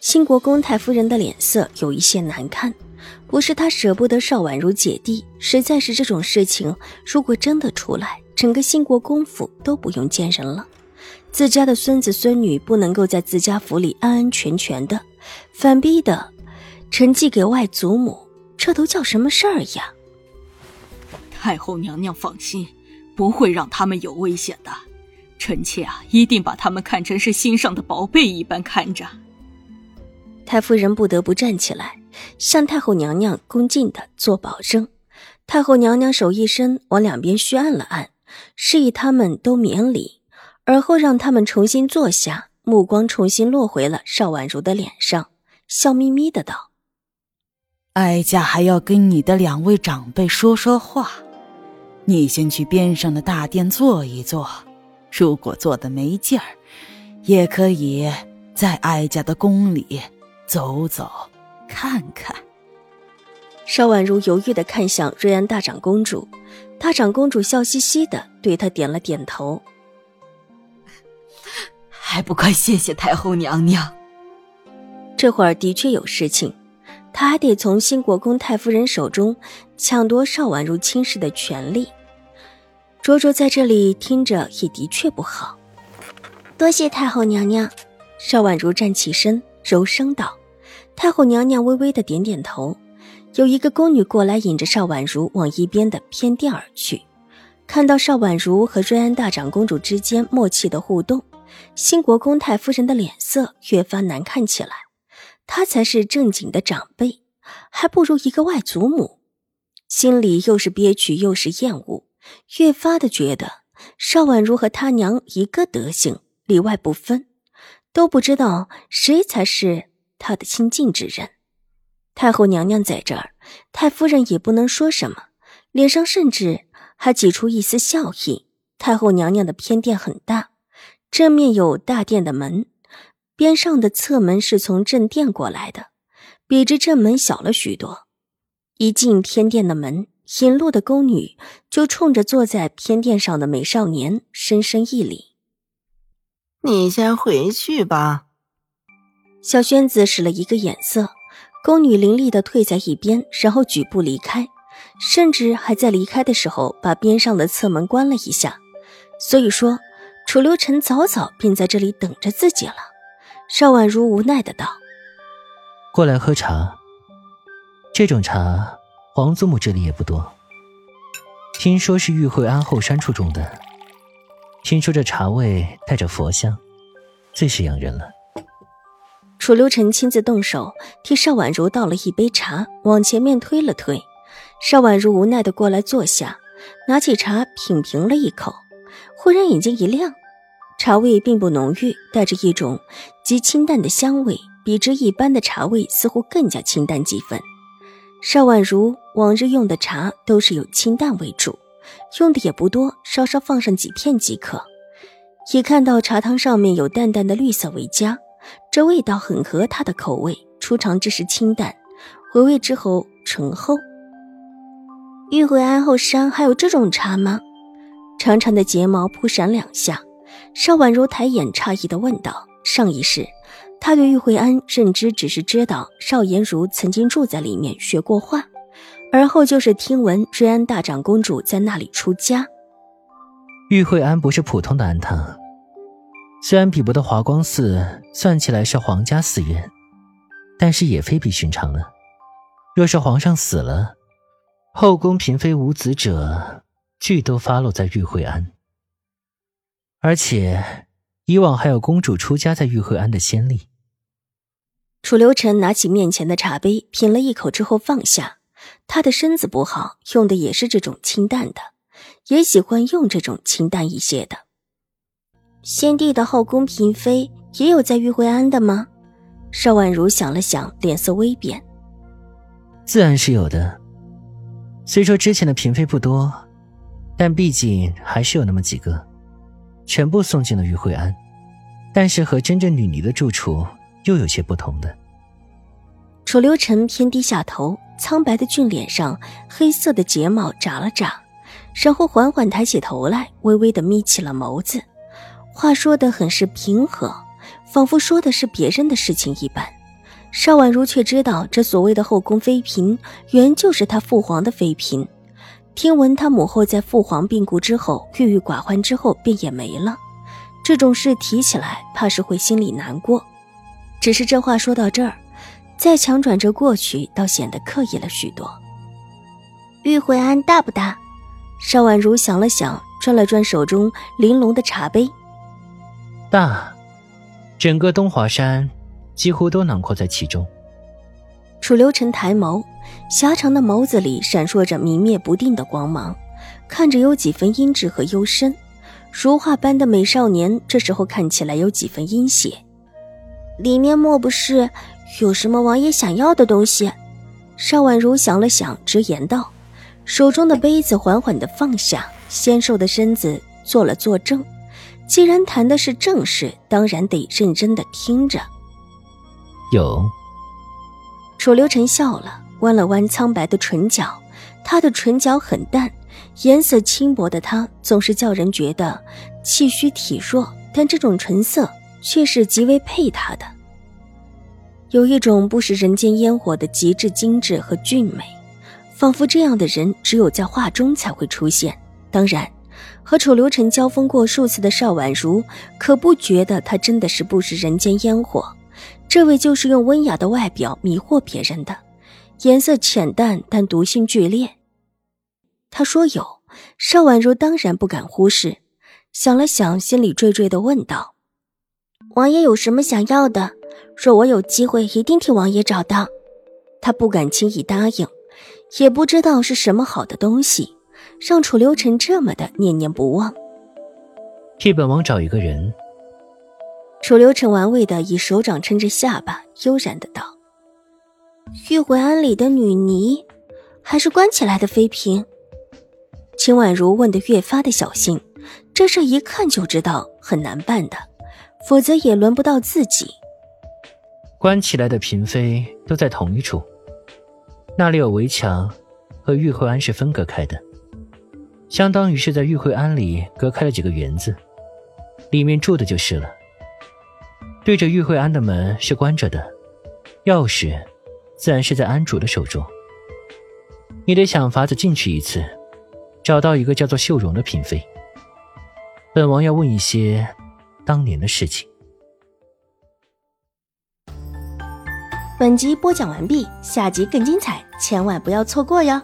兴国公太夫人的脸色有一些难看，不是她舍不得邵婉如姐弟，实在是这种事情如果真的出来，整个兴国公府都不用见人了。自家的孙子孙女不能够在自家府里安安全全的，反逼的承继给外祖母，这都叫什么事儿呀？太后娘娘放心，不会让他们有危险的。臣妾啊，一定把他们看成是心上的宝贝一般看着。太夫人不得不站起来，向太后娘娘恭敬的做保证。太后娘娘手一伸，往两边虚按了按，示意他们都免礼，而后让他们重新坐下，目光重新落回了邵婉如的脸上，笑眯眯的道：“哀家还要跟你的两位长辈说说话，你先去边上的大殿坐一坐，如果坐的没劲儿，也可以在哀家的宫里。”走走，看看。邵婉如犹豫的看向瑞安大长公主，大长公主笑嘻嘻的对她点了点头。还不快谢谢太后娘娘。这会儿的确有事情，她还得从新国公太夫人手中抢夺邵婉如亲事的权利。卓卓在这里听着也的确不好。多谢太后娘娘。邵婉如站起身，柔声道。太后娘娘微微的点点头，有一个宫女过来，引着邵婉如往一边的偏殿而去。看到邵婉如和瑞安大长公主之间默契的互动，兴国公太夫人的脸色越发难看起来。她才是正经的长辈，还不如一个外祖母，心里又是憋屈又是厌恶，越发的觉得邵婉如和他娘一个德行，里外不分，都不知道谁才是。他的亲近之人，太后娘娘在这儿，太夫人也不能说什么，脸上甚至还挤出一丝笑意。太后娘娘的偏殿很大，正面有大殿的门，边上的侧门是从正殿过来的，比之正门小了许多。一进偏殿的门，引路的宫女就冲着坐在偏殿上的美少年深深一礼：“你先回去吧。”小轩子使了一个眼色，宫女凌厉的退在一边，然后举步离开，甚至还在离开的时候把边上的侧门关了一下。所以说，楚留臣早早便在这里等着自己了。邵婉如无奈的道：“过来喝茶。这种茶，皇祖母这里也不多。听说是玉慧安后山处种的，听说这茶味带着佛香，最是养人了。”楚留臣亲自动手替邵婉如倒了一杯茶，往前面推了推。邵婉如无奈的过来坐下，拿起茶品评了一口，忽然眼睛一亮。茶味并不浓郁，带着一种极清淡的香味，比之一般的茶味似乎更加清淡几分。邵婉如往日用的茶都是有清淡为主，用的也不多，稍稍放上几片即可。一看到茶汤上面有淡淡的绿色为佳。这味道很合他的口味，初尝之时清淡，回味之后醇厚。玉回安后山还有这种茶吗？长长的睫毛扑闪两下，邵婉如抬眼诧异的问道：“上一世，他对玉回安认知只是知道邵颜如曾经住在里面学过画，而后就是听闻瑞安大长公主在那里出家。玉慧安不是普通的安堂。”虽然比不得华光寺，算起来是皇家寺院，但是也非比寻常了。若是皇上死了，后宫嫔妃无子者，俱都发落在玉慧庵。而且以往还有公主出家在玉慧庵的先例。楚留臣拿起面前的茶杯，品了一口之后放下。他的身子不好，用的也是这种清淡的，也喜欢用这种清淡一些的。先帝的后宫嫔妃也有在玉惠安的吗？邵婉如想了想，脸色微变。自然是有的。虽说之前的嫔妃不多，但毕竟还是有那么几个，全部送进了玉惠安。但是和真正女尼的住处又有些不同的。楚留臣偏低下头，苍白的俊脸上黑色的睫毛眨了眨，然后缓缓抬起头来，微微的眯起了眸子。话说的很是平和，仿佛说的是别人的事情一般。邵婉如却知道，这所谓的后宫妃嫔，原就是他父皇的妃嫔。听闻他母后在父皇病故之后，郁郁寡欢之后便也没了。这种事提起来，怕是会心里难过。只是这话说到这儿，再强转折过去，倒显得刻意了许多。玉慧庵大不大？邵婉如想了想，转了转手中玲珑的茶杯。大，整个东华山几乎都囊括在其中。楚留臣抬眸，狭长的眸子里闪烁着明灭不定的光芒，看着有几分阴鸷和幽深。如画般的美少年，这时候看起来有几分阴邪。里面莫不是有什么王爷想要的东西？邵婉如想了想，直言道，手中的杯子缓缓的放下，纤瘦的身子做了坐正。既然谈的是正事，当然得认真的听着。有。楚留臣笑了，弯了弯苍白的唇角，他的唇角很淡。颜色轻薄的他，总是叫人觉得气虚体弱，但这种唇色却是极为配他的，有一种不食人间烟火的极致精致和俊美，仿佛这样的人只有在画中才会出现。当然，和楚留臣交锋过数次的邵婉如，可不觉得他真的是不食人间烟火。这位就是用温雅的外表迷惑别人的，颜色浅淡，但毒性剧烈。他说有，邵婉如当然不敢忽视。想了想，心里惴惴的问道：“王爷有什么想要的？若我有机会，一定替王爷找到。”他不敢轻易答应，也不知道是什么好的东西，让楚留臣这么的念念不忘。替本王找一个人。楚留臣玩味的以手掌撑着下巴，悠然的道：“玉回庵里的女尼，还是关起来的妃嫔？”秦婉如问的越发的小心，这事一看就知道很难办的，否则也轮不到自己。关起来的嫔妃都在同一处，那里有围墙，和玉回庵是分隔开的，相当于是在玉慧庵里隔开了几个园子，里面住的就是了。对着玉慧庵的门是关着的，钥匙自然是在庵主的手中，你得想法子进去一次。找到一个叫做秀容的嫔妃，本王要问一些当年的事情。本集播讲完毕，下集更精彩，千万不要错过哟。